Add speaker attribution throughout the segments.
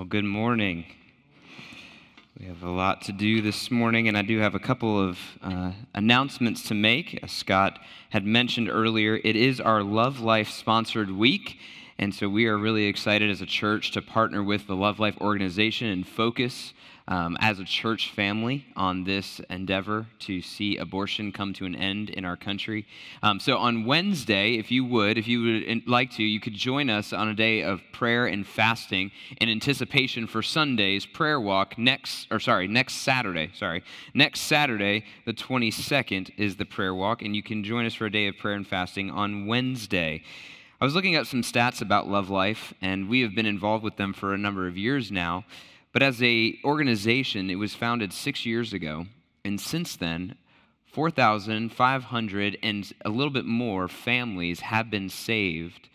Speaker 1: Well, good morning. We have a lot to do this morning, and I do have a couple of uh, announcements to make. As Scott had mentioned earlier, it is our Love Life sponsored week, and so we are really excited as a church to partner with the Love Life organization and focus um, as a church family on this endeavor to see abortion come to an end in our country. Um, so on Wednesday, if you would, if you would like to, you could join us on a day of prayer and fasting in anticipation for Sunday's prayer walk next, or sorry, next Saturday. Sorry, next Saturday, the 22nd, is the prayer walk, and you can join us for a day of prayer and fasting on Wednesday. I was looking at some stats about Love Life, and we have been involved with them for a number of years now. But as a organization, it was founded six years ago, and since then, 4,500 and a little bit more families have been saved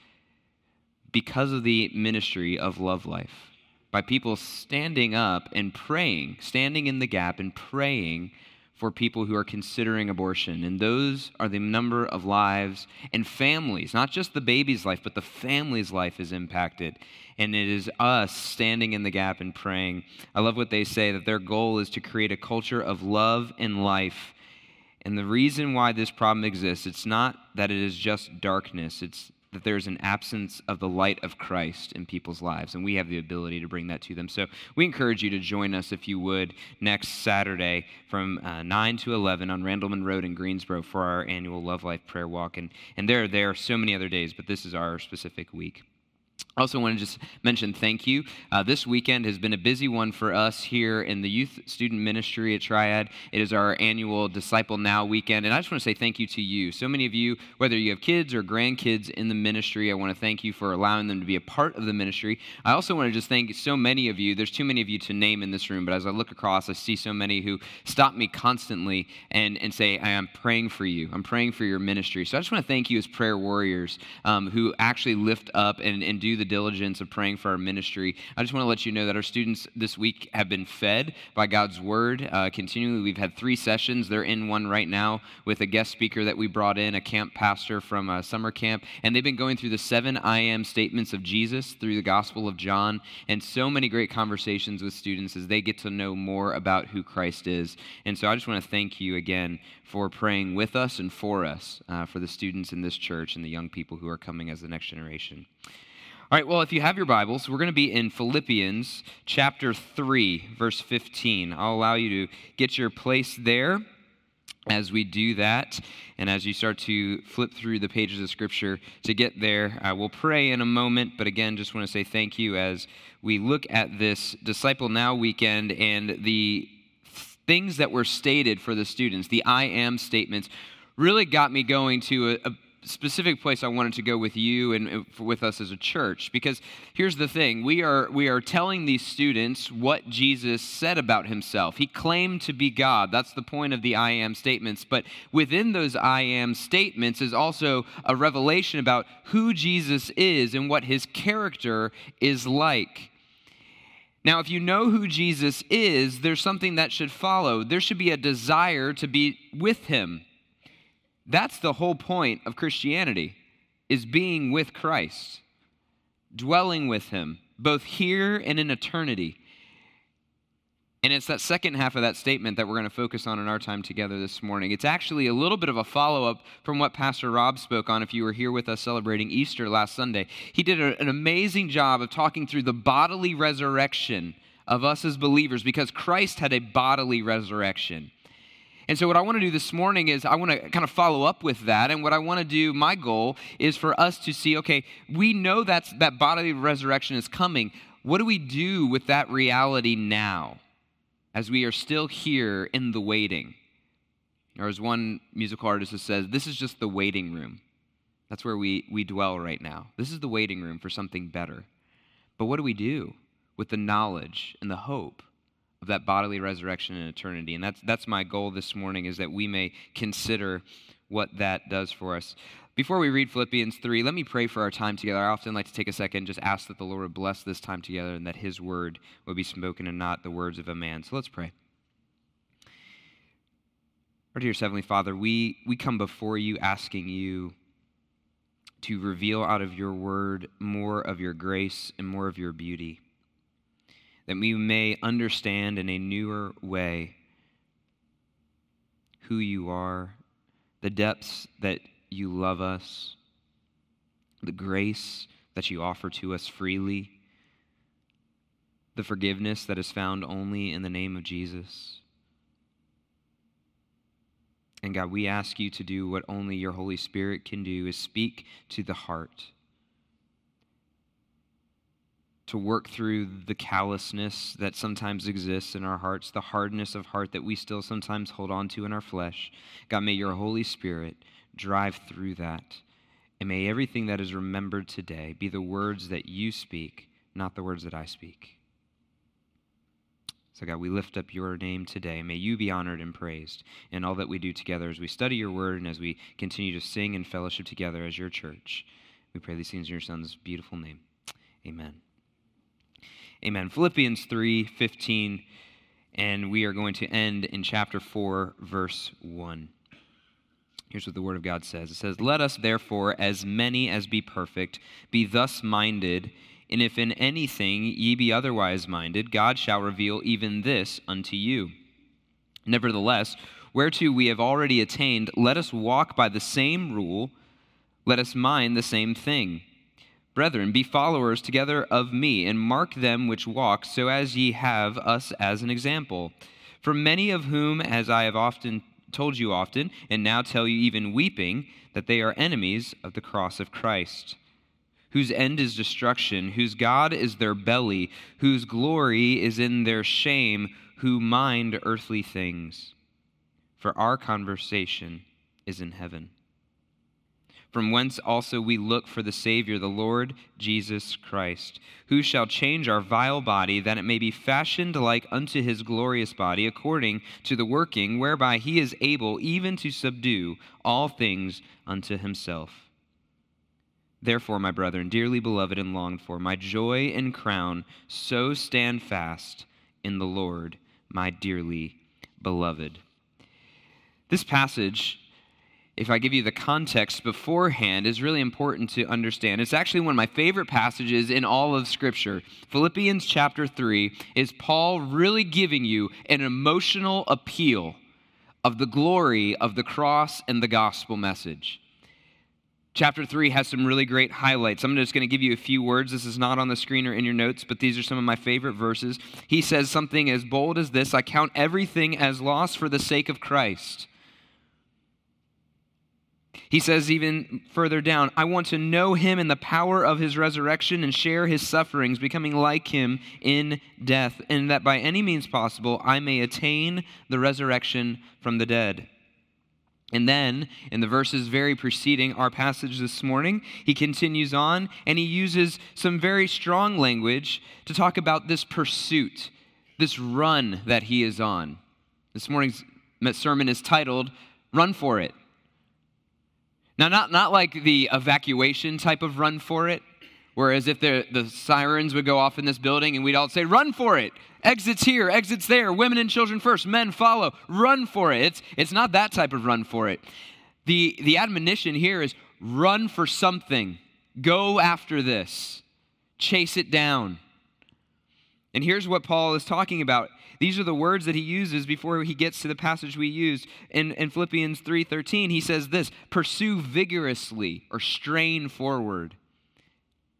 Speaker 1: because of the ministry of Love Life. By people standing up and praying, standing in the gap and praying for people who are considering abortion. And those are the number of lives and families, not just the baby's life, but the family's life is impacted. And it is us standing in the gap and praying. I love what they say that their goal is to create a culture of love and life. And the reason why this problem exists, it's not that it is just darkness, it's that there's an absence of the light of Christ in people's lives, and we have the ability to bring that to them. So we encourage you to join us, if you would, next Saturday from uh, 9 to 11 on Randleman Road in Greensboro for our annual Love Life Prayer Walk. And, and there, there are so many other days, but this is our specific week. I also want to just mention thank you. Uh, this weekend has been a busy one for us here in the youth student ministry at Triad. It is our annual Disciple Now weekend, and I just want to say thank you to you. So many of you, whether you have kids or grandkids in the ministry, I want to thank you for allowing them to be a part of the ministry. I also want to just thank so many of you. There's too many of you to name in this room, but as I look across, I see so many who stop me constantly and, and say, I am praying for you. I'm praying for your ministry. So I just want to thank you as prayer warriors um, who actually lift up and, and do the the diligence of praying for our ministry. I just want to let you know that our students this week have been fed by God's word uh, continually. We've had three sessions. They're in one right now with a guest speaker that we brought in, a camp pastor from a summer camp. And they've been going through the seven I am statements of Jesus through the Gospel of John. And so many great conversations with students as they get to know more about who Christ is. And so I just want to thank you again for praying with us and for us, uh, for the students in this church and the young people who are coming as the next generation. All right, well, if you have your Bibles, we're going to be in Philippians chapter 3, verse 15. I'll allow you to get your place there as we do that. And as you start to flip through the pages of Scripture to get there, uh, we'll pray in a moment. But again, just want to say thank you as we look at this Disciple Now weekend and the things that were stated for the students, the I am statements, really got me going to a, a specific place I wanted to go with you and with us as a church because here's the thing we are we are telling these students what Jesus said about himself. He claimed to be God. That's the point of the I am statements, but within those I am statements is also a revelation about who Jesus is and what his character is like. Now, if you know who Jesus is, there's something that should follow. There should be a desire to be with him. That's the whole point of Christianity is being with Christ, dwelling with him, both here and in eternity. And it's that second half of that statement that we're going to focus on in our time together this morning. It's actually a little bit of a follow up from what Pastor Rob spoke on if you were here with us celebrating Easter last Sunday. He did a, an amazing job of talking through the bodily resurrection of us as believers because Christ had a bodily resurrection. And so, what I want to do this morning is I want to kind of follow up with that. And what I want to do, my goal is for us to see okay, we know that's, that bodily resurrection is coming. What do we do with that reality now as we are still here in the waiting? Or as one musical artist said, this is just the waiting room. That's where we, we dwell right now. This is the waiting room for something better. But what do we do with the knowledge and the hope of that bodily resurrection in eternity. And that's, that's my goal this morning is that we may consider what that does for us. Before we read Philippians 3, let me pray for our time together. I often like to take a second and just ask that the Lord would bless this time together and that his word would be spoken and not the words of a man. So let's pray. Our dear Heavenly Father, we, we come before you asking you to reveal out of your word more of your grace and more of your beauty. That we may understand in a newer way who you are, the depths that you love us, the grace that you offer to us freely, the forgiveness that is found only in the name of Jesus. And God, we ask you to do what only your Holy Spirit can do is speak to the heart. To work through the callousness that sometimes exists in our hearts, the hardness of heart that we still sometimes hold on to in our flesh. God, may your Holy Spirit drive through that. And may everything that is remembered today be the words that you speak, not the words that I speak. So, God, we lift up your name today. May you be honored and praised in all that we do together as we study your word and as we continue to sing and fellowship together as your church. We pray these things in your son's beautiful name. Amen. Amen. Philippians 3 15, and we are going to end in chapter 4, verse 1. Here's what the Word of God says It says, Let us therefore, as many as be perfect, be thus minded and if in anything ye be otherwise minded, God shall reveal even this unto you. Nevertheless, whereto we have already attained, let us walk by the same rule, let us mind the same thing. Brethren, be followers together of me, and mark them which walk, so as ye have us as an example. For many of whom, as I have often told you often, and now tell you even weeping, that they are enemies of the cross of Christ whose end is destruction, whose God is their belly, whose glory is in their shame, who mind earthly things. For our conversation is in heaven. From whence also we look for the Savior, the Lord Jesus Christ, who shall change our vile body, that it may be fashioned like unto his glorious body, according to the working whereby he is able even to subdue all things unto himself. Therefore, my brethren, dearly beloved and longed for, my joy and crown, so stand fast in the Lord, my dearly beloved. This passage, if I give you the context beforehand, is really important to understand. It's actually one of my favorite passages in all of Scripture. Philippians chapter 3 is Paul really giving you an emotional appeal of the glory of the cross and the gospel message. Chapter 3 has some really great highlights. I'm just going to give you a few words. This is not on the screen or in your notes, but these are some of my favorite verses. He says something as bold as this I count everything as loss for the sake of Christ. He says even further down, I want to know him in the power of his resurrection and share his sufferings, becoming like him in death, and that by any means possible I may attain the resurrection from the dead. And then, in the verses very preceding our passage this morning, he continues on and he uses some very strong language to talk about this pursuit, this run that he is on. This morning's sermon is titled, Run for It. Now, not, not like the evacuation type of run for it, whereas if the, the sirens would go off in this building and we'd all say, Run for it, Exits here, exits there, women and children first, men follow. Run for it. It's, it's not that type of run for it. The, the admonition here is run for something, go after this, chase it down. And here's what Paul is talking about. These are the words that he uses before he gets to the passage we used in, in Philippians 3:13. He says this, pursue vigorously or strain forward.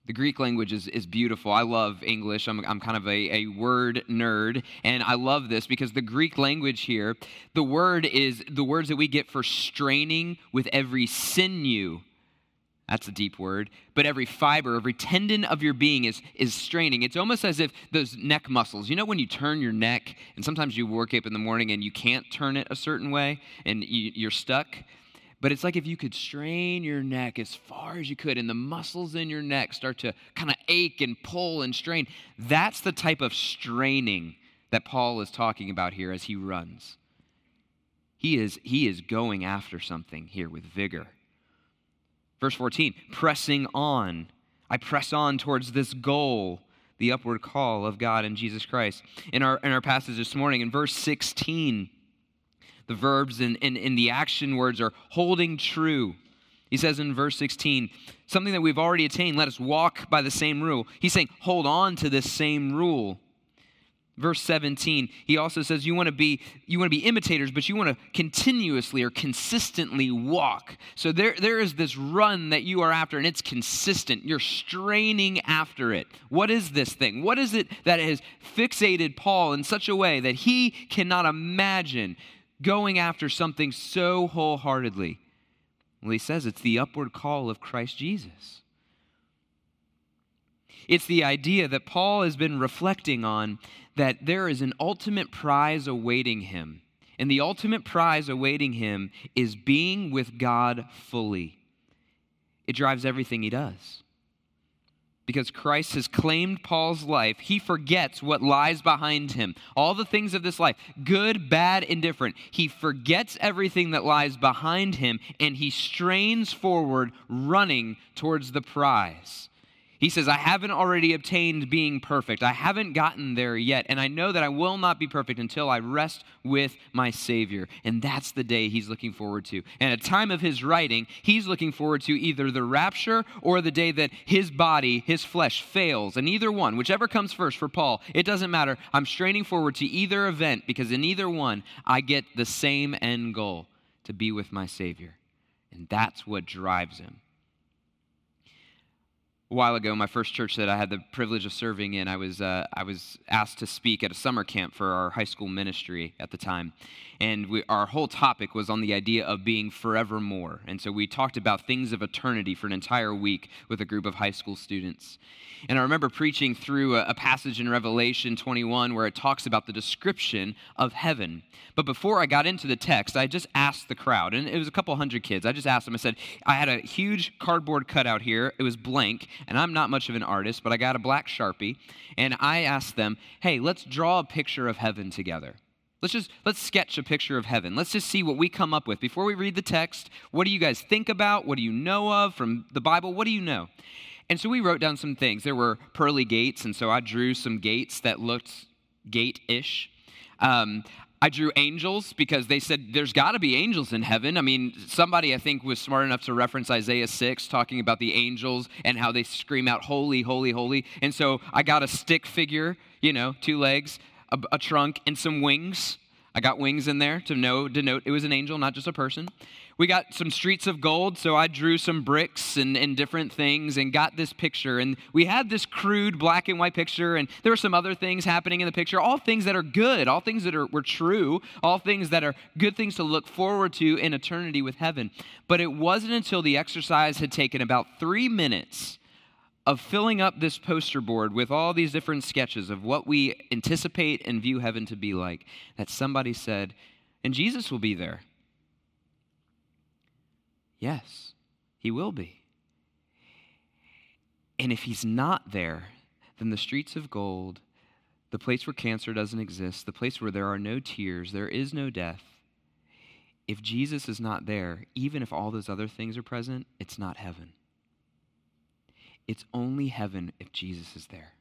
Speaker 1: The Greek language is, is beautiful. I love English. I'm, I'm kind of a, a word nerd, and I love this because the Greek language here, the word is the words that we get for straining with every sinew. That's a deep word. But every fiber, every tendon of your being is, is straining. It's almost as if those neck muscles, you know, when you turn your neck, and sometimes you work up in the morning and you can't turn it a certain way and you, you're stuck? But it's like if you could strain your neck as far as you could, and the muscles in your neck start to kind of ache and pull and strain. That's the type of straining that Paul is talking about here as he runs. He is, he is going after something here with vigor. Verse 14, pressing on. I press on towards this goal, the upward call of God in Jesus Christ. In our, in our passage this morning, in verse 16, the verbs and, and, and the action words are holding true. He says in verse 16, something that we've already attained, let us walk by the same rule. He's saying, hold on to this same rule. Verse 17, he also says you want to be you want to be imitators, but you want to continuously or consistently walk. So there, there is this run that you are after, and it's consistent. You're straining after it. What is this thing? What is it that has fixated Paul in such a way that he cannot imagine going after something so wholeheartedly? Well, he says it's the upward call of Christ Jesus. It's the idea that Paul has been reflecting on that there is an ultimate prize awaiting him. And the ultimate prize awaiting him is being with God fully. It drives everything he does. Because Christ has claimed Paul's life, he forgets what lies behind him. All the things of this life, good, bad, indifferent. He forgets everything that lies behind him and he strains forward, running towards the prize. He says, I haven't already obtained being perfect. I haven't gotten there yet. And I know that I will not be perfect until I rest with my Savior. And that's the day he's looking forward to. And at time of his writing, he's looking forward to either the rapture or the day that his body, his flesh, fails. And either one, whichever comes first for Paul, it doesn't matter. I'm straining forward to either event because in either one, I get the same end goal to be with my Savior. And that's what drives him while ago, my first church that I had the privilege of serving in, I was, uh, I was asked to speak at a summer camp for our high school ministry at the time. And we, our whole topic was on the idea of being forevermore. And so we talked about things of eternity for an entire week with a group of high school students. And I remember preaching through a, a passage in Revelation 21 where it talks about the description of heaven. But before I got into the text, I just asked the crowd, and it was a couple hundred kids. I just asked them, I said, I had a huge cardboard cutout here. It was blank, and I'm not much of an artist, but I got a black Sharpie. And I asked them, hey, let's draw a picture of heaven together. Let's just let's sketch a picture of heaven. Let's just see what we come up with. Before we read the text, what do you guys think about? What do you know of from the Bible? What do you know? And so we wrote down some things. There were pearly gates, and so I drew some gates that looked gate ish. Um, I drew angels because they said there's got to be angels in heaven. I mean, somebody I think was smart enough to reference Isaiah 6, talking about the angels and how they scream out, Holy, holy, holy. And so I got a stick figure, you know, two legs, a, a trunk, and some wings. I got wings in there to know, denote it was an angel, not just a person. We got some streets of gold, so I drew some bricks and, and different things and got this picture. And we had this crude black and white picture, and there were some other things happening in the picture, all things that are good, all things that are, were true, all things that are good things to look forward to in eternity with heaven. But it wasn't until the exercise had taken about three minutes of filling up this poster board with all these different sketches of what we anticipate and view heaven to be like that somebody said, and Jesus will be there. Yes, he will be. And if he's not there, then the streets of gold, the place where cancer doesn't exist, the place where there are no tears, there is no death, if Jesus is not there, even if all those other things are present, it's not heaven. It's only heaven if Jesus is there.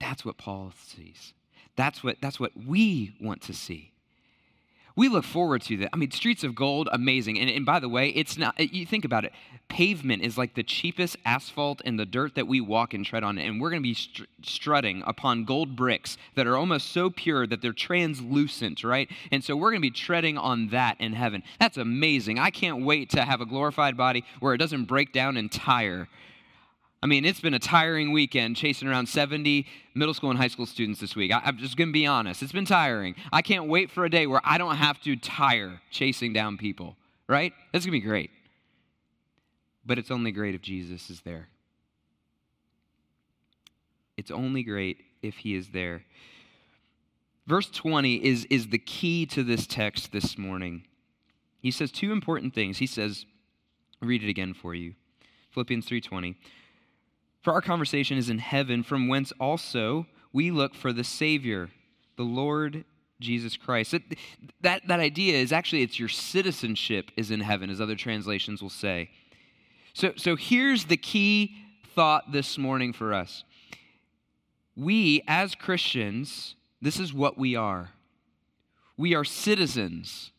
Speaker 1: That's what Paul sees. That's what, that's what we want to see we look forward to that. I mean, Streets of Gold, amazing. And, and by the way, it's not, you think about it, pavement is like the cheapest asphalt and the dirt that we walk and tread on. And we're going to be str- strutting upon gold bricks that are almost so pure that they're translucent, right? And so we're going to be treading on that in heaven. That's amazing. I can't wait to have a glorified body where it doesn't break down and tire I mean, it's been a tiring weekend chasing around 70 middle school and high school students this week. I, am just going to be honest. It's been tiring. I can't wait for a day where I don't have to tire chasing down people, right? That's going to be great. But it's only great if Jesus is there. It's only great if he is there. Verse 20 is, is the key to this text this morning. He says two important things. He says, read it again for you. Philippians 3:20. For our conversation is in heaven, from whence also we look for the Savior, the Lord Jesus Christ. That, that idea is actually it's your citizenship is in heaven, as other translations will say. So, so here's the key thought this morning for us. We, as Christians, this is what we are. We are citizens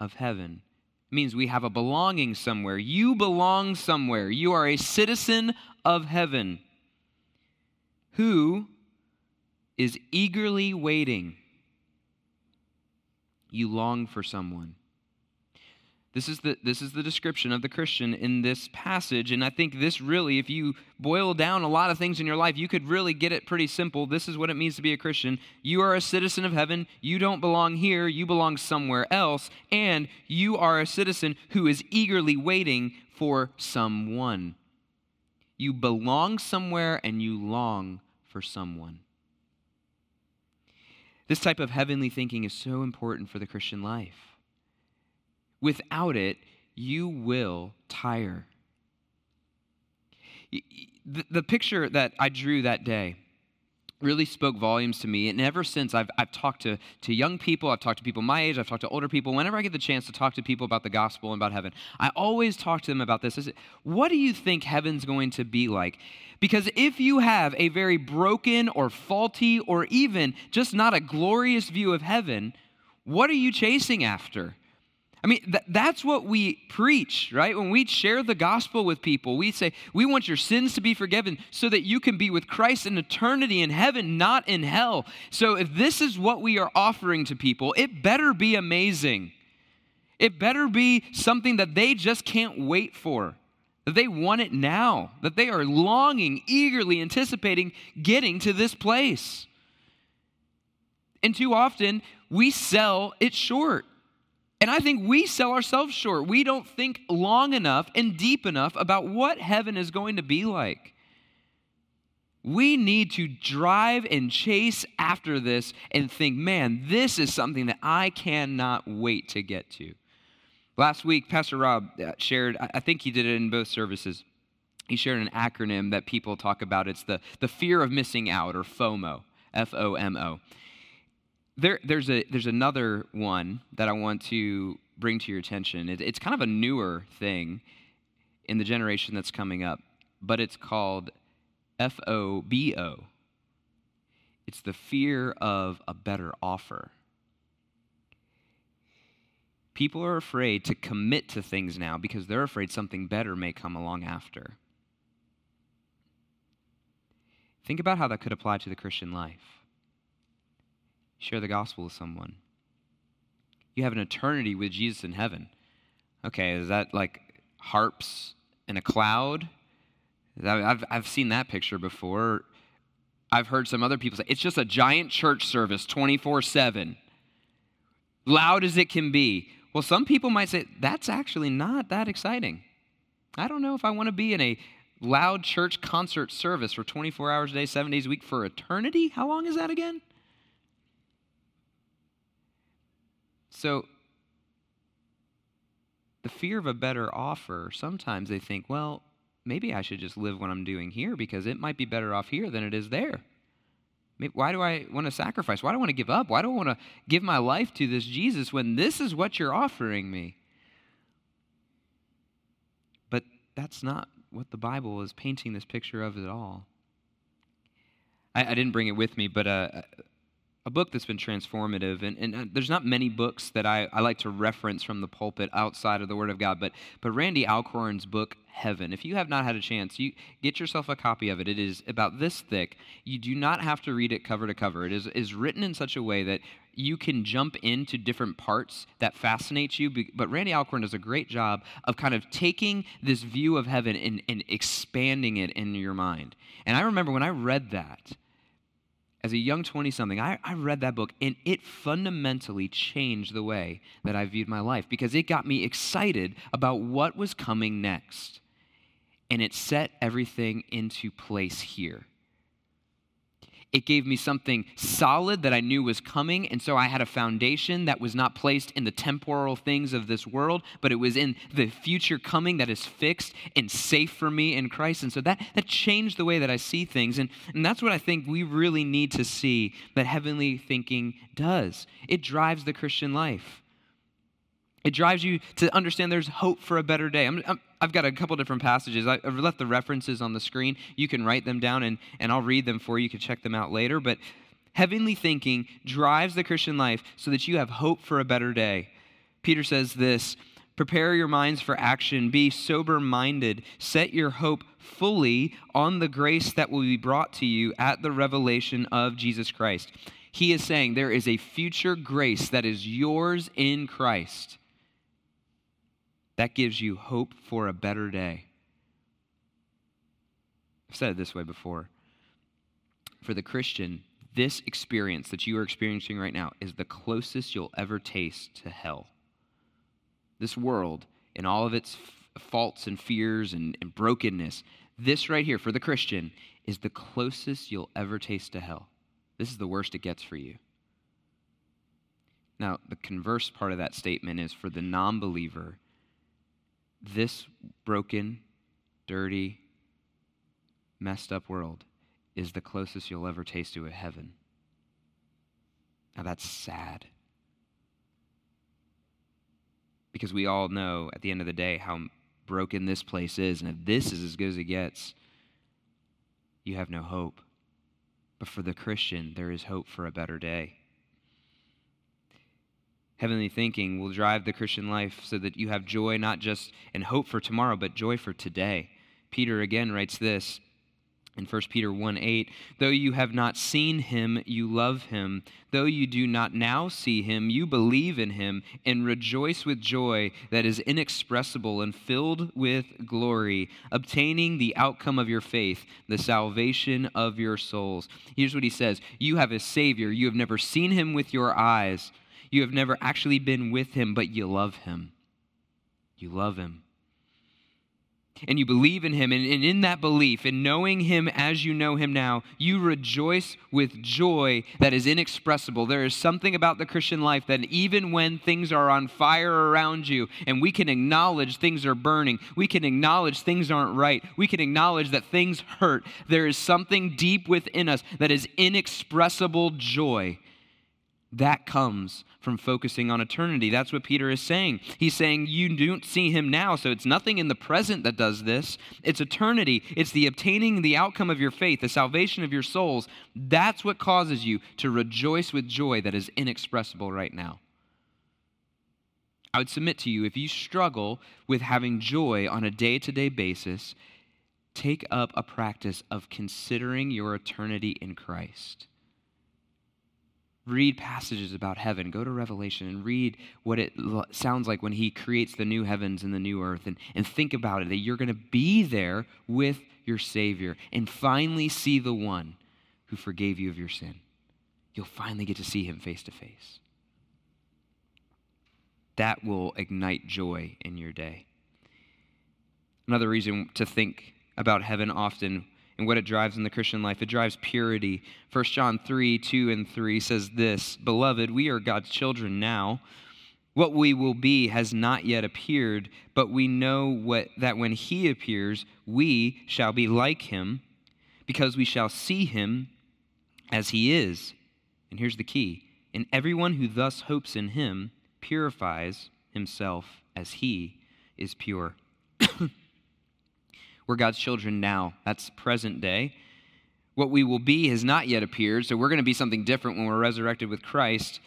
Speaker 1: of heaven means we have a belonging somewhere. You belong somewhere. You are a citizen of heaven who is eagerly waiting. You long for someone. This is, the, this is the description of the Christian in this passage. And I think this really, if you boil down a lot of things in your life, you could really get it pretty simple. This is what it means to be a Christian. You are a citizen of heaven. You don't belong here. You belong somewhere else. And you are a citizen who is eagerly waiting for someone. You belong somewhere and you long for someone. This type of heavenly thinking is so important for the Christian life. Without it, you will tire. The, the picture that I drew that day really spoke volumes to me. And ever since, I've, I've talked to, to young people, I've talked to people my age, I've talked to older people. Whenever I get the chance to talk to people about the gospel and about heaven, I always talk to them about this. Say, what do you think heaven's going to be like? Because if you have a very broken or faulty or even just not a glorious view of heaven, what are you chasing after? I mean, th- that's what we preach, right? When we share the gospel with people, we say, we want your sins to be forgiven so that you can be with Christ in eternity in heaven, not in hell. So if this is what we are offering to people, it better be amazing. It better be something that they just can't wait for, that they want it now, that they are longing, eagerly anticipating getting to this place. And too often, we sell it short. And I think we sell ourselves short. We don't think long enough and deep enough about what heaven is going to be like. We need to drive and chase after this and think, man, this is something that I cannot wait to get to. Last week, Pastor Rob uh, shared, I think he did it in both services. He shared an acronym that people talk about. It's the, the fear of missing out, or FOMO, F O M O there, there's, a, there's another one that I want to bring to your attention. It, it's kind of a newer thing in the generation that's coming up, but it's called F O B O. It's the fear of a better offer. People are afraid to commit to things now because they're afraid something better may come along after. Think about how that could apply to the Christian life share the gospel with someone. You have an eternity with Jesus in heaven. Okay, is that like harps in a cloud? I've, I've seen that picture before. I've heard some other people say it's just a giant church service 24 7, loud as it can be. Well, some people might say that's actually not that exciting. I don't know if I want to be in a loud church concert service for 24 hours a day, seven days a week for eternity. How long is that again? So, the fear of a better offer, sometimes they think, well, maybe I should just live what I'm doing here because it might be better off here than it is there. Why do I want to sacrifice? Why do I want to give up? Why do I want to give my life to this Jesus when this is what you're offering me? But that's not what the Bible is painting this picture of at all. I, I didn't bring it with me, but uh, a book that's been transformative. And, and uh, there's not many books that I, I like to reference from the pulpit outside of the Word of God, but, but Randy Alcorn's book, Heaven, if you have not had a chance, you get yourself a copy of it. It is about this thick. You do not have to read it cover to cover. It is, is written in such a way that you can jump into different parts that fascinate you. But Randy Alcorn does a great job of kind of taking this view of heaven and, and expanding it in your mind. And I remember when I read that, as a young 20 something, I, I read that book and it fundamentally changed the way that I viewed my life because it got me excited about what was coming next. And it set everything into place here. It gave me something solid that I knew was coming. And so I had a foundation that was not placed in the temporal things of this world, but it was in the future coming that is fixed and safe for me in Christ. And so that, that changed the way that I see things. And, and that's what I think we really need to see that heavenly thinking does. It drives the Christian life. It drives you to understand there's hope for a better day. i have got a couple different passages. I, have left the references on the screen. You can write them down and, and I'll read them for you. You can check them out later. But heavenly thinking drives the Christian life so that you have hope for a better day. Peter says this Prepare your minds for action. Be sober minded. Set your hope fully on the grace that will be brought to you at the revelation of Jesus Christ. He is saying there is a future grace that is yours in Christ. That gives you hope for a better day. I've said it this way before. For the Christian, this experience that you are experiencing right now is the closest you'll ever taste to hell this world in all of its f- faults and fears and, and brokenness, this right here for the Christian is the closest you'll ever taste to hell. This is the worst it gets for you. Now, the converse part of that statement is for the non believer, this broken, dirty, messed up world is the closest you'll ever taste to a heaven. Now, that's sad because we all know at the end of the day how broken this place is. And if this is as good as it gets, you have no hope. But for the Christian, there is hope for a better day. Heavenly thinking will drive the Christian life so that you have joy not just and hope for tomorrow, but joy for today. Peter again writes this in 1 Peter 1 8, though you have not seen him, you love him. Though you do not now see him, you believe in him and rejoice with joy that is inexpressible and filled with glory, obtaining the outcome of your faith, the salvation of your souls. Here's what he says You have a Savior. You have never seen him with your eyes, you have never actually been with him, but you love him. You love him and you believe in him, and, in that belief, in knowing him as you know him now, you rejoice with joy that is inexpressible. There is something about the Christian life that even when things are on fire around you, and we can acknowledge things are burning, we can acknowledge things aren't right, we can acknowledge that things hurt, there is something deep within us that is inexpressible joy that comes from focusing on eternity. That's what Peter is saying. He's saying you don't see him now, so it's nothing in the present that does this. It's eternity. It's the obtaining the outcome of your faith, the salvation of your souls. That's what causes you to rejoice with joy that is inexpressible right now. I would submit to you if you struggle with having joy on a day to day basis, take up a practice of considering your eternity in Christ read passages about heaven. Go to Revelation and read what it sounds like when he creates the new heavens and the new earth and, and think about it that you're going to be there with your Savior and finally see the one who forgave you of your sin. You'll finally get to see him face to face. That will ignite joy in your day. Another reason to think about heaven often and what it drives in the Christian life. It drives purity. 1 John 3 2 and 3 says this Beloved, we are God's children now. What we will be has not yet appeared, but we know what, that when he appears, we shall be like him, because we shall see him as he is. And here's the key and everyone who thus hopes in him purifies himself as he is pure. We're God's children now. That's present day. What we will be has not yet appeared, so we're going to be something different when we're resurrected with Christ,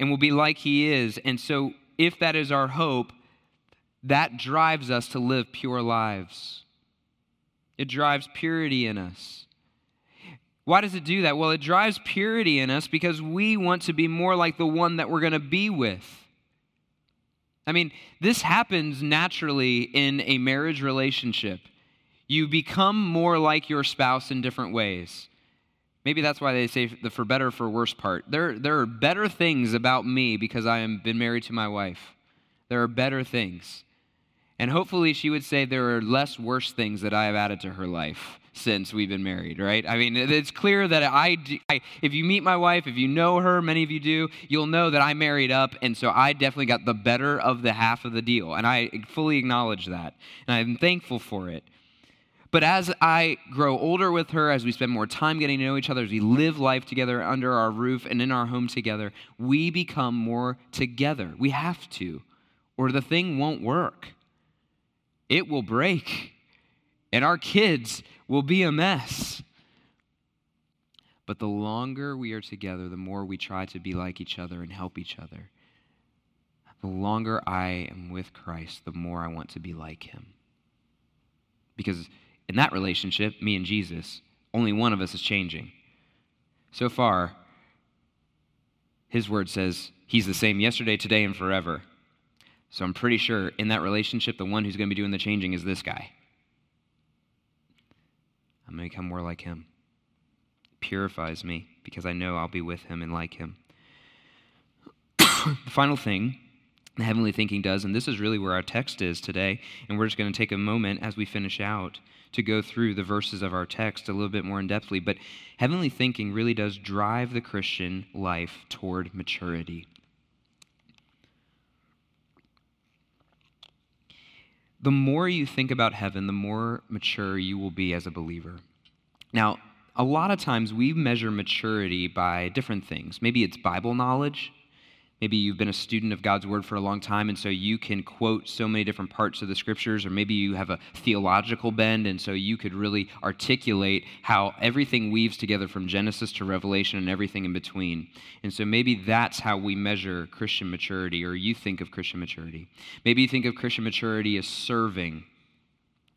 Speaker 1: and we'll be like He is. And so, if that is our hope, that drives us to live pure lives. It drives purity in us. Why does it do that? Well, it drives purity in us because we want to be more like the one that we're going to be with. I mean, this happens naturally in a marriage relationship. You become more like your spouse in different ways. Maybe that's why they say the for better for worse part. There, there are better things about me because I am been married to my wife. There are better things. And hopefully she would say there are less worse things that I have added to her life since we've been married, right? I mean, it's clear that I, I, if you meet my wife, if you know her, many of you do, you'll know that I married up, and so I definitely got the better of the half of the deal, and I fully acknowledge that, and I'm thankful for it. But as I grow older with her, as we spend more time getting to know each other, as we live life together under our roof and in our home together, we become more together. We have to, or the thing won't work. It will break, and our kids will be a mess. But the longer we are together, the more we try to be like each other and help each other. the longer I am with Christ, the more I want to be like him. Because in that relationship, me and Jesus, only one of us is changing. So far, his word says he's the same yesterday, today, and forever. So I'm pretty sure in that relationship, the one who's going to be doing the changing is this guy. I'm going to become more like him. purifies me because I know I'll be with him and like him. the final thing heavenly thinking does, and this is really where our text is today, and we're just going to take a moment as we finish out to go through the verses of our text a little bit more in depthly. But heavenly thinking really does drive the Christian life toward maturity. The more you think about heaven, the more mature you will be as a believer. Now, a lot of times we measure maturity by different things. Maybe it's Bible knowledge, Maybe you've been a student of God's Word for a long time, and so you can quote so many different parts of the Scriptures, or maybe you have a theological bend, and so you could really articulate how everything weaves together from Genesis to Revelation and everything in between. And so maybe that's how we measure Christian maturity, or you think of Christian maturity. Maybe you think of Christian maturity as serving.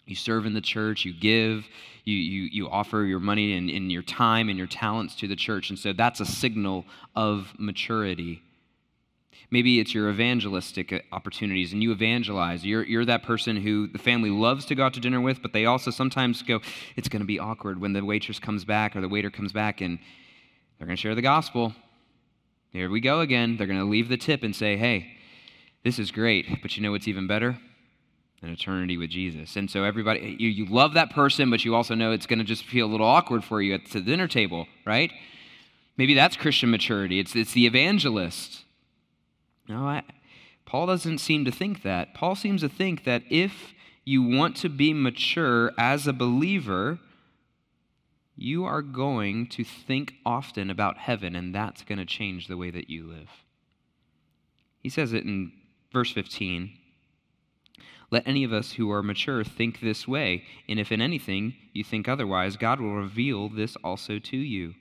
Speaker 1: You serve in the church, you give, you, you, you offer your money and, and your time and your talents to the church. And so that's a signal of maturity. Maybe it's your evangelistic uh, opportunities and you evangelize. You're, you're that person who the family loves to go out to dinner with, but they also sometimes go, it's going to be awkward when the waitress comes back or the waiter comes back and they're going to share the gospel. Here we go again. They're going to leave the tip and say, hey, this is great, but you know what's even better? An eternity with Jesus. And so everybody, you, you love that person, but you also know it's going to just feel a little awkward for you at the dinner table, right? Maybe that's Christian maturity. It's, it's the evangelist no, I, Paul doesn't seem to think that. Paul seems to think that if you want to be mature as a believer, you are going to think often about heaven, and that's going to change the way that you live. He says it in verse 15 Let any of us who are mature think this way, and if in anything you think otherwise, God will reveal this also to you.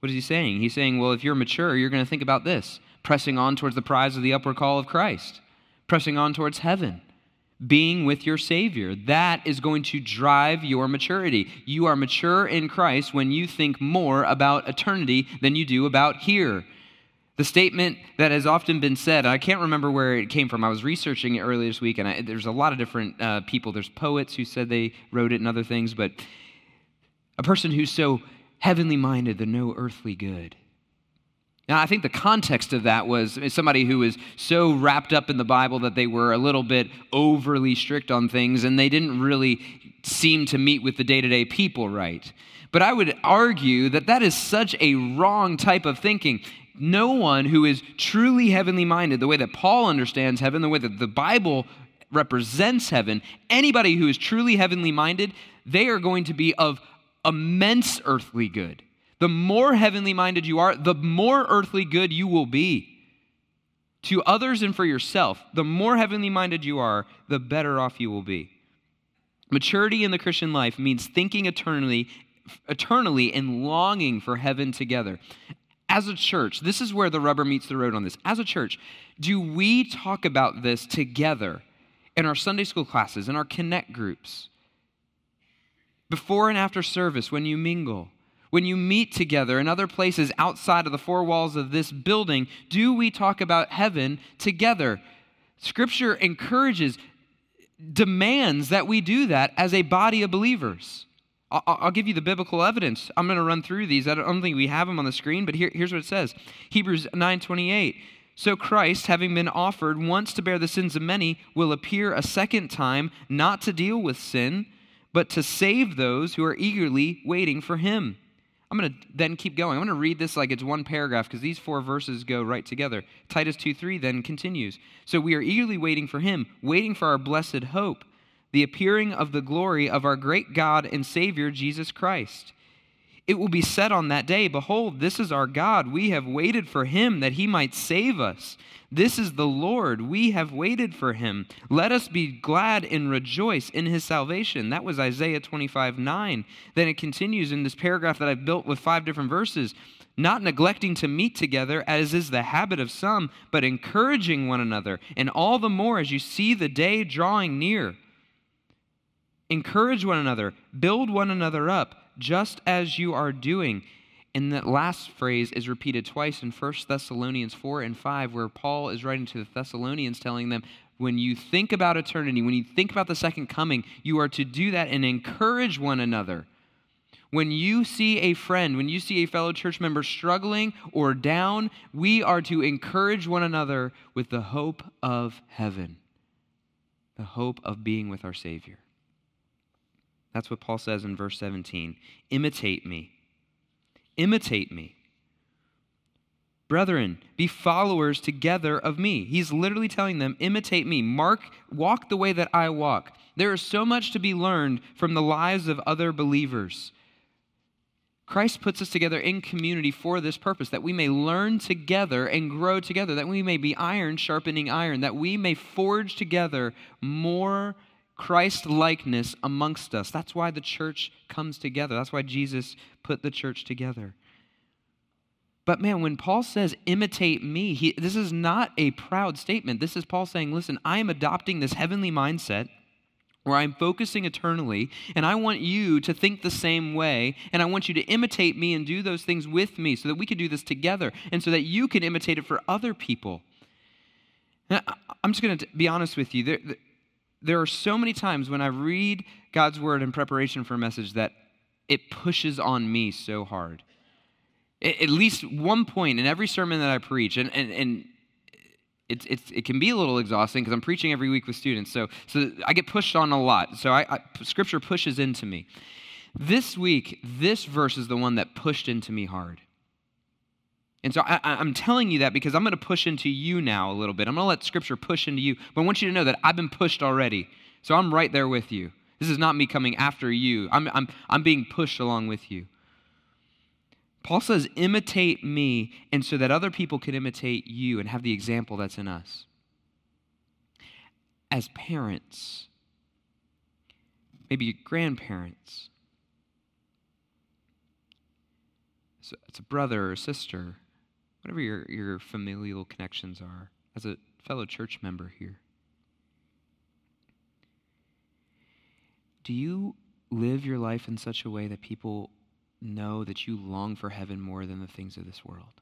Speaker 1: What is he saying? He's saying, well, if you're mature, you're going to think about this pressing on towards the prize of the upward call of Christ, pressing on towards heaven, being with your Savior. That is going to drive your maturity. You are mature in Christ when you think more about eternity than you do about here. The statement that has often been said, I can't remember where it came from. I was researching it earlier this week, and I, there's a lot of different uh, people. There's poets who said they wrote it and other things, but a person who's so heavenly minded, the no earthly good. Now, I think the context of that was somebody who was so wrapped up in the Bible that they were a little bit overly strict on things and they didn't really seem to meet with the day to day people right. But I would argue that that is such a wrong type of thinking. No one who is truly heavenly minded, the way that Paul understands heaven, the way that the Bible represents heaven, anybody who is truly heavenly minded, they are going to be of immense earthly good. The more heavenly minded you are, the more earthly good you will be. To others and for yourself, the more heavenly minded you are, the better off you will be. Maturity in the Christian life means thinking eternally, eternally and longing for heaven together. As a church, this is where the rubber meets the road on this. As a church, do we talk about this together in our Sunday school classes, in our connect groups? Before and after service, when you mingle, when you meet together in other places outside of the four walls of this building, do we talk about heaven together? Scripture encourages, demands that we do that as a body of believers. I'll, give you the biblical evidence. I'm going to run through these. I don't think we have them on the screen, but here, here's what it says Hebrews 9 28. So Christ, having been offered once to bear the sins of many, will appear a second time, not to deal with sin, but to save those who are eagerly waiting for him. I'm going to then keep going. I'm going to read this like it's one paragraph because these four verses go right together. Titus 2 3 then continues. So we are eagerly waiting for him, waiting for our blessed hope, the appearing of the glory of our great God and Savior, Jesus Christ. It will be said on that day, Behold, this is our God. We have waited for him that he might save us. This is the Lord. We have waited for him. Let us be glad and rejoice in his salvation. That was Isaiah 25 9. Then it continues in this paragraph that I've built with five different verses. Not neglecting to meet together, as is the habit of some, but encouraging one another, and all the more as you see the day drawing near. Encourage one another, build one another up just as you are doing. And that last phrase is repeated twice in 1 Thessalonians 4 and 5, where Paul is writing to the Thessalonians, telling them, when you think about eternity, when you think about the second coming, you are to do that and encourage one another. When you see a friend, when you see a fellow church member struggling or down, we are to encourage one another with the hope of heaven, the hope of being with our Savior. That's what Paul says in verse 17. Imitate me. Imitate me. Brethren, be followers together of me. He's literally telling them, imitate me. Mark, walk the way that I walk. There is so much to be learned from the lives of other believers. Christ puts us together in community for this purpose, that we may learn together and grow together, that we may be iron sharpening iron, that we may forge together more Christ likeness amongst us. That's why the church comes together. That's why Jesus put the church together. But man, when Paul says, imitate me, he, this is not a proud statement. This is Paul saying, listen, I am adopting this heavenly mindset where I'm focusing eternally, and I want you to think the same way, and I want you to imitate me and do those things with me so that we can do this together, and so that you can imitate it for other people. Now, I'm just going to be honest with you. There, there are so many times when I read God's word in preparation for a message that it pushes on me so hard. At least one point in every sermon that I preach, and, and, and it's, it's, it can be a little exhausting because I'm preaching every week with students. So, so I get pushed on a lot. So I, I, scripture pushes into me. This week, this verse is the one that pushed into me hard. And so I, am telling you that because I'm going to push into you now a little bit. I'm going to let Scripture push into you. But I want you to know that I've been pushed already. So I'm right there with you. This is not me coming after you, I'm, I'm, I'm being pushed along with you. Paul says, imitate me, and so that other people can imitate you and have the example that's in us. As parents, maybe grandparents, it's a brother or sister, whatever your, your familial connections are, as a fellow church member here. Do you live your life in such a way that people know that you long for heaven more than the things of this world?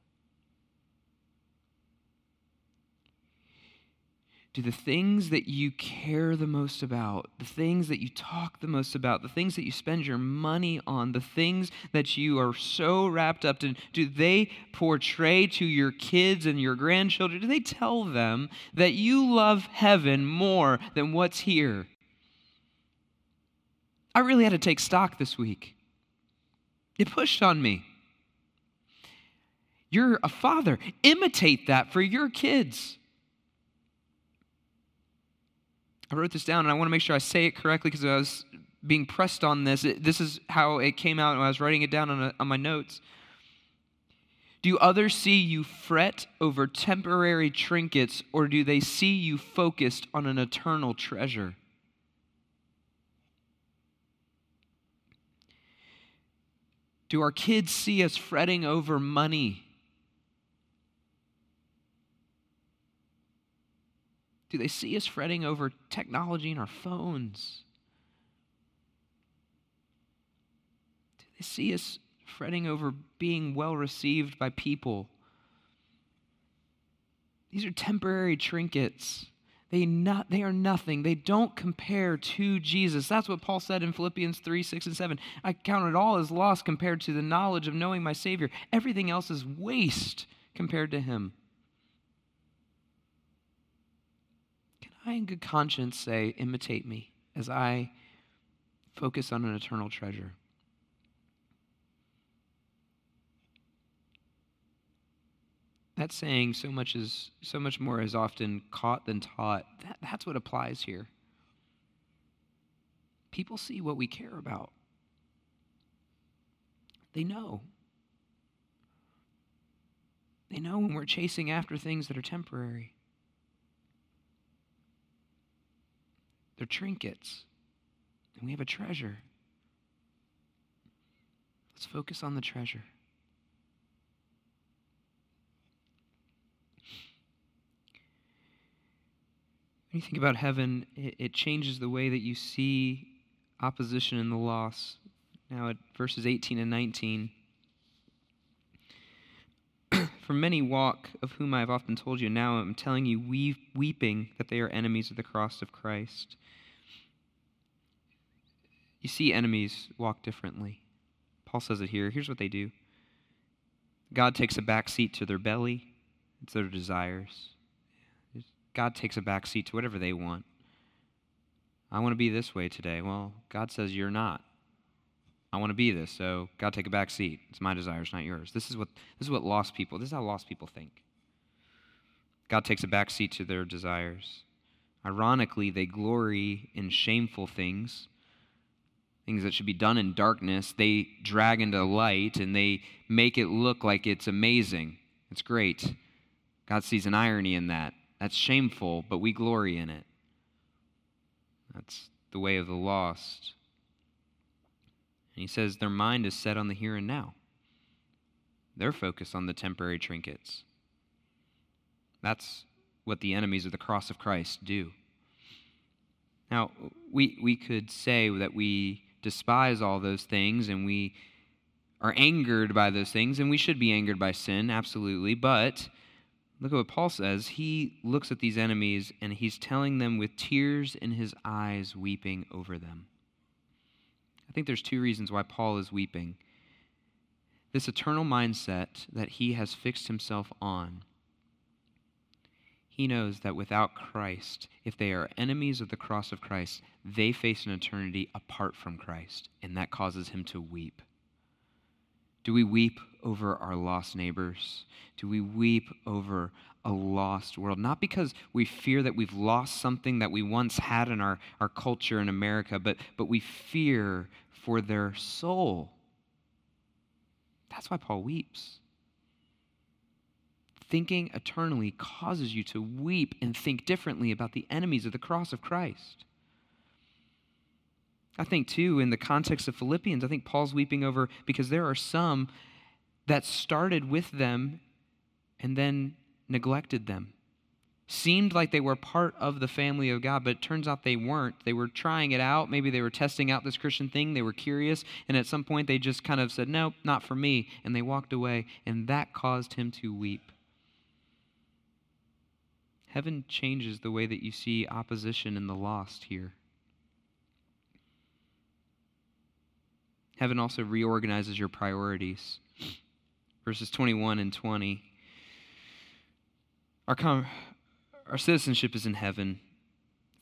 Speaker 1: Do the things that you care the most about, the things that you talk the most about, the things that you spend your money on, the things that you are so wrapped up in, do they portray to your kids and your grandchildren? Do they tell them that you love heaven more than what's here? I really had to take stock this week. It pushed on me. You're a father. Imitate that for your kids. I wrote this down and I want to make sure I say it correctly because I was being pressed on this. It, this is how it came out when I was writing it down on, a, on my notes. Do others see you fret over temporary trinkets, or do they see you focused on an eternal treasure? Do our kids see us fretting over money Do they see us fretting over technology in our phones? Do they see us fretting over being well received by people? These are temporary trinkets. They, not, they are nothing. They don't compare to Jesus. That's what Paul said in Philippians 3 6 and 7. I count it all as loss compared to the knowledge of knowing my Savior. Everything else is waste compared to Him. I, in good conscience, say, imitate me as I focus on an eternal treasure. That saying, so much is so much more is often caught than taught. That, that's what applies here. People see what we care about. They know. They know when we're chasing after things that are temporary. They're trinkets, and we have a treasure. Let's focus on the treasure. When you think about heaven, it, it, changes the way that you see opposition and the loss. Now, at verses 18 and 19. For many walk, of whom I have often told you, now I'm telling you, weep, weeping that they are enemies of the cross of Christ. You see, enemies walk differently. Paul says it here. Here's what they do God takes a back seat to their belly, it's their desires. God takes a back seat to whatever they want. I want to be this way today. Well, God says you're not. I want to be this, so God take a back seat. It's my desires, not yours. This is what this is what lost people. This is how lost people think. God takes a back seat to their desires. Ironically, they glory in shameful things, things that should be done in darkness. They drag into light and they make it look like it's amazing. It's great. God sees an irony in that. That's shameful, but we glory in it. That's the way of the lost. And he says their mind is set on the here and now. They're focused on the temporary trinkets. That's what the enemies of the cross of Christ do. Now, we, we could say that we despise all those things and we are angered by those things, and we should be angered by sin, absolutely. But look at what Paul says. He looks at these enemies and he's telling them with tears in his eyes, weeping over them. I think there's two reasons why Paul is weeping. This eternal mindset that he has fixed himself on. He knows that without Christ, if they are enemies of the cross of Christ, they face an eternity apart from Christ, and that causes him to weep. Do we weep over our lost neighbors? Do we weep over a lost world? Not because we fear that we've lost something that we once had in our, our culture in America, but, but we fear for their soul. That's why Paul weeps. Thinking eternally causes you to weep and think differently about the enemies of the cross of Christ. I think, too, in the context of Philippians, I think Paul's weeping over because there are some that started with them and then neglected them seemed like they were part of the family of God, but it turns out they weren't. They were trying it out. Maybe they were testing out this Christian thing. They were curious. And at some point, they just kind of said, Nope, not for me. And they walked away. And that caused him to weep. Heaven changes the way that you see opposition in the lost here. Heaven also reorganizes your priorities. Verses 21 and 20. Our, com- our citizenship is in heaven,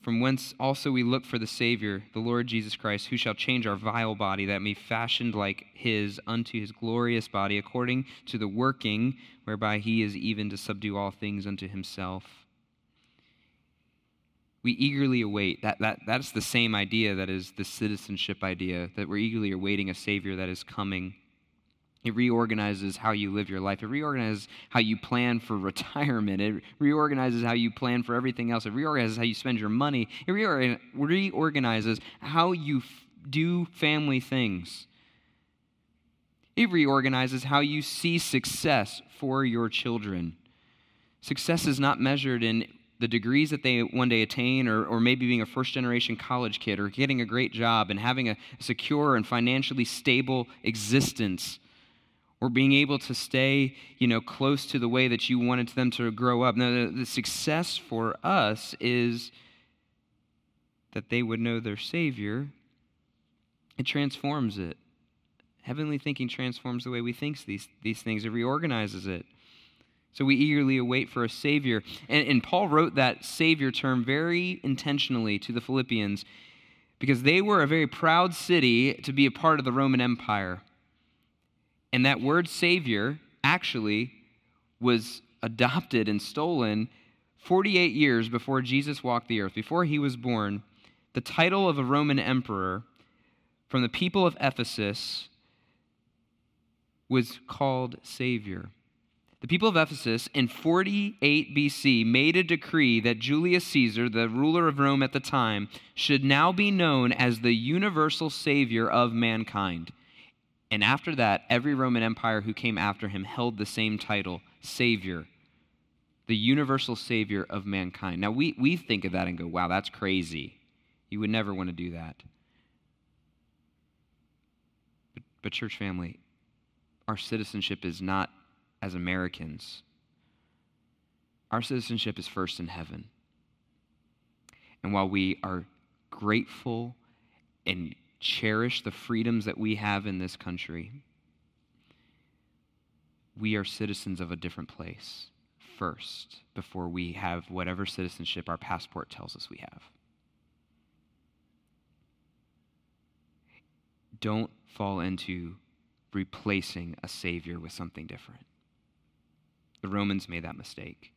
Speaker 1: from whence also we look for the Savior, the Lord Jesus Christ, who shall change our vile body, that may be fashioned like his unto his glorious body, according to the working whereby he is even to subdue all things unto himself. We eagerly await that, that that's the same idea that is the citizenship idea, that we're eagerly awaiting a Savior that is coming. It reorganizes how you live your life. It reorganizes how you plan for retirement. It reorganizes how you plan for everything else. It reorganizes how you spend your money. It reorganizes how you f- do family things. It reorganizes how you see success for your children. Success is not measured in the degrees that they one day attain, or, or maybe being a first generation college kid, or getting a great job and having a secure and financially stable existence or being able to stay, you know, close to the way that you wanted them to grow up. Now, the, the success for us is that they would know their Savior. It transforms it. Heavenly thinking transforms the way we think these, these things. It reorganizes it. So we eagerly await for a Savior. And, and Paul wrote that Savior term very intentionally to the Philippians because they were a very proud city to be a part of the Roman Empire. And that word Savior actually was adopted and stolen 48 years before Jesus walked the earth, before he was born. The title of a Roman emperor from the people of Ephesus was called Savior. The people of Ephesus in 48 BC made a decree that Julius Caesar, the ruler of Rome at the time, should now be known as the universal Savior of mankind. And after that, every Roman Empire who came after him held the same title, Savior, the universal Savior of mankind. Now, we, we think of that and go, wow, that's crazy. You would never want to do that. But, but church family, our citizenship is not as Americans. Our citizenship is first in heaven. And while we are grateful and cherish the freedoms that we have in this country, we are citizens of a different place first before we have whatever citizenship our passport tells us we have. Don't fall into replacing a Savior with something different. The Romans made that mistake.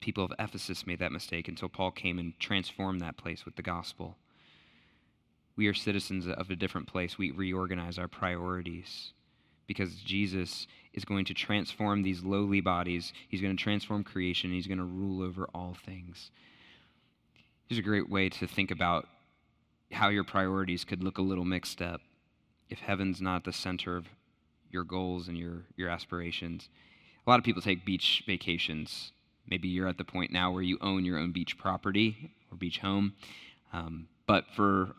Speaker 1: People of Ephesus made that mistake until Paul came and transformed that place with the gospel. We are citizens of a different place. We reorganize our priorities because Jesus is going to transform these lowly bodies. He's going to transform creation. He's going to rule over all things. Here's a great way to think about how your priorities could look a little mixed up if heaven's not the center of your goals and your, your aspirations. A lot of people take beach vacations. Maybe you're at the point now where you own your own beach property or beach home. Um, but for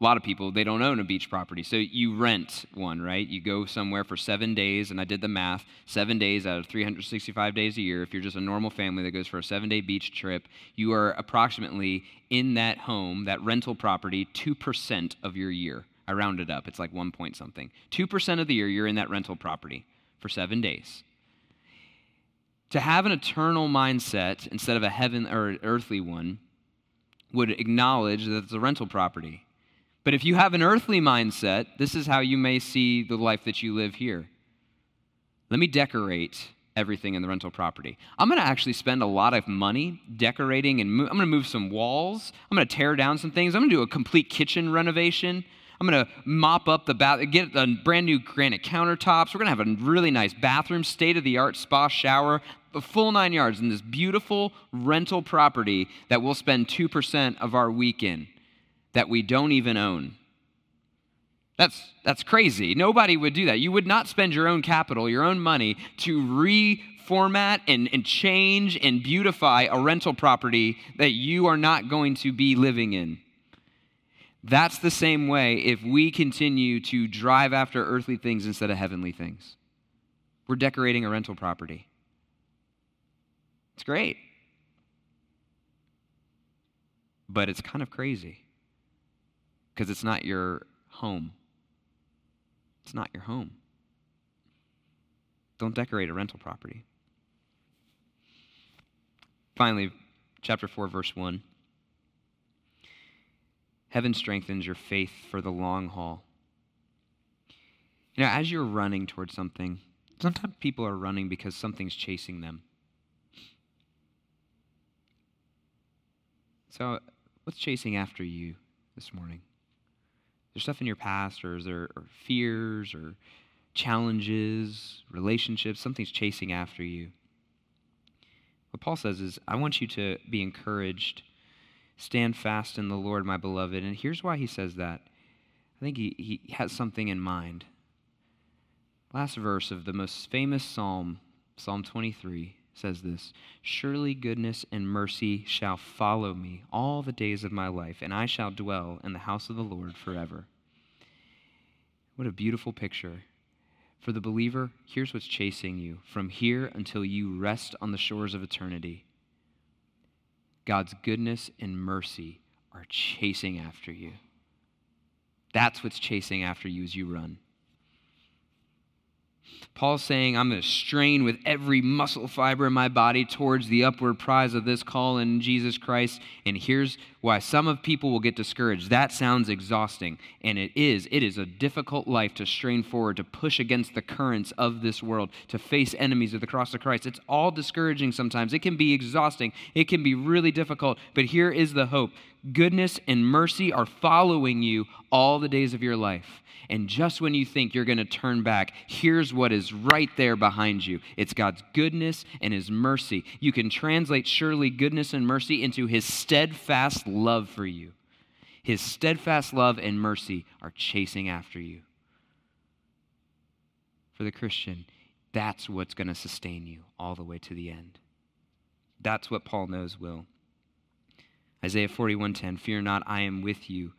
Speaker 1: a lot of people, they don't own a beach property. So you rent one, right? You go somewhere for seven days, and I did the math seven days out of 365 days a year. If you're just a normal family that goes for a seven day beach trip, you are approximately in that home, that rental property, 2% of your year. I rounded up, it's like one point something. 2% of the year, you're in that rental property for seven days. To have an eternal mindset instead of a heaven or earthly one would acknowledge that it's a rental property but if you have an earthly mindset, this is how you may see the life that you live here. Let me decorate everything in the rental property. I'm going to actually spend a lot of money decorating and mo- I'm going to move some walls. I'm going to tear down some things. I'm going to do a complete kitchen renovation. I'm going to mop up the bath, get a brand new granite countertops. We're going to have a really nice bathroom, state of the art spa shower, a full nine yards in this beautiful rental property that we'll spend 2% of our week in that we don't even own. That's, that's crazy. Nobody would do that. You would not spend your own capital, your own money, to reformat and, and change and beautify a rental property that you are not going to be living in. That's the same way if we continue to drive after earthly things instead of heavenly things. We're decorating a rental property. It's great. But it's kind of crazy because it's not your home. It's not your home. Don't decorate a rental property. Finally, chapter 4, verse 1. Heaven strengthens your faith for the long haul. You know, as you're running towards something, sometimes people are running because something's chasing them. So, what's chasing after you this morning? There stuff in your past, or is there or fears or challenges, relationships, something's chasing after you? What Paul says is, I want you to be encouraged. Stand fast in the Lord, my beloved. And here's why he says that. I think he, he has something in mind. Last verse of the most famous psalm, Psalm 23 says this Surely goodness and mercy shall follow me all the days of my life, and I shall dwell in the house of the Lord forever. What a beautiful picture. For the believer, here's what's chasing you from here until you rest on the shores of eternity. God's goodness and mercy are chasing after you. That's what's chasing after you as you run. Paul's saying, I'm going to strain with every muscle fiber in my body towards the upward prize of this call in Jesus Christ. And here's why some of people will get discouraged. That sounds exhausting, and it is. It is a difficult life to strain forward, to push against the currents of this world, to face enemies of the cross of Christ. It's all discouraging sometimes. It can be exhausting, it can be really difficult, but here is the hope goodness and mercy are following you all the days of your life. And just when you think you're going to turn back, here's what is right there behind you it's God's goodness and His mercy. You can translate surely goodness and mercy into His steadfast love for you. His steadfast love and mercy are chasing after you. For the Christian, that's what's going to sustain you all the way to the end. That's what Paul knows will. Isaiah 41:10 Fear not I am with you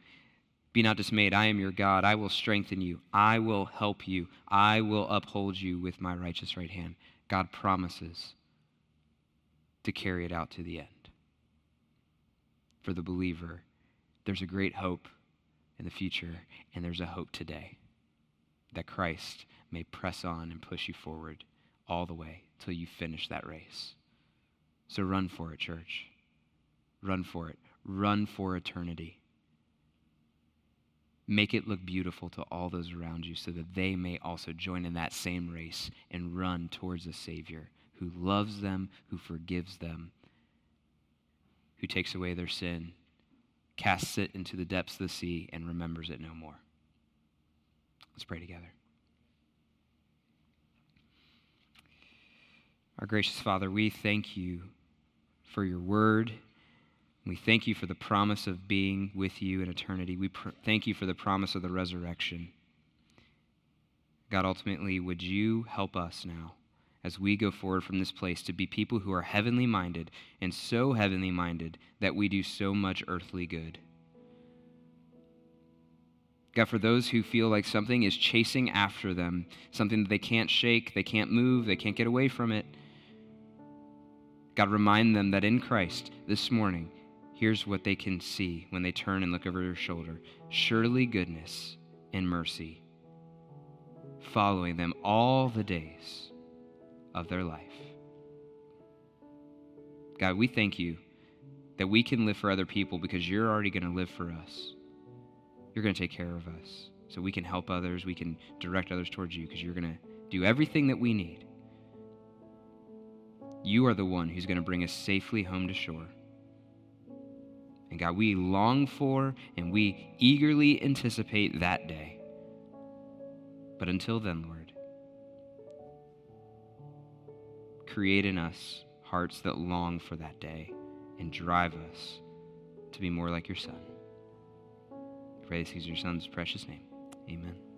Speaker 1: be not dismayed I am your God I will strengthen you I will help you I will uphold you with my righteous right hand God promises to carry it out to the end for the believer there's a great hope in the future and there's a hope today that Christ may press on and push you forward all the way till you finish that race so run for it church Run for it. Run for eternity. Make it look beautiful to all those around you so that they may also join in that same race and run towards a Savior who loves them, who forgives them, who takes away their sin, casts it into the depths of the sea, and remembers it no more. Let's pray together. Our gracious Father, we thank you for your word. We thank you for the promise of being with you in eternity. We pr- thank you for the promise of the resurrection. God, ultimately, would you help us now as we go forward from this place to be people who are heavenly minded and so heavenly minded that we do so much earthly good? God, for those who feel like something is chasing after them, something that they can't shake, they can't move, they can't get away from it, God, remind them that in Christ this morning, here's what they can see when they turn and look over their shoulder surely goodness and mercy following them all the days of their life. God, we thank you that we can live for other people because you're already going to live for us. You're going to take care of us. So we can help others, we can direct others towards you because you're going to do everything that we need. You are the one who's going to bring us safely home to shore. And God, we long for and we eagerly anticipate that day. But until then, Lord, create in us hearts that long for that day and drive us to be more like your Son. This in your Son's precious name. Amen.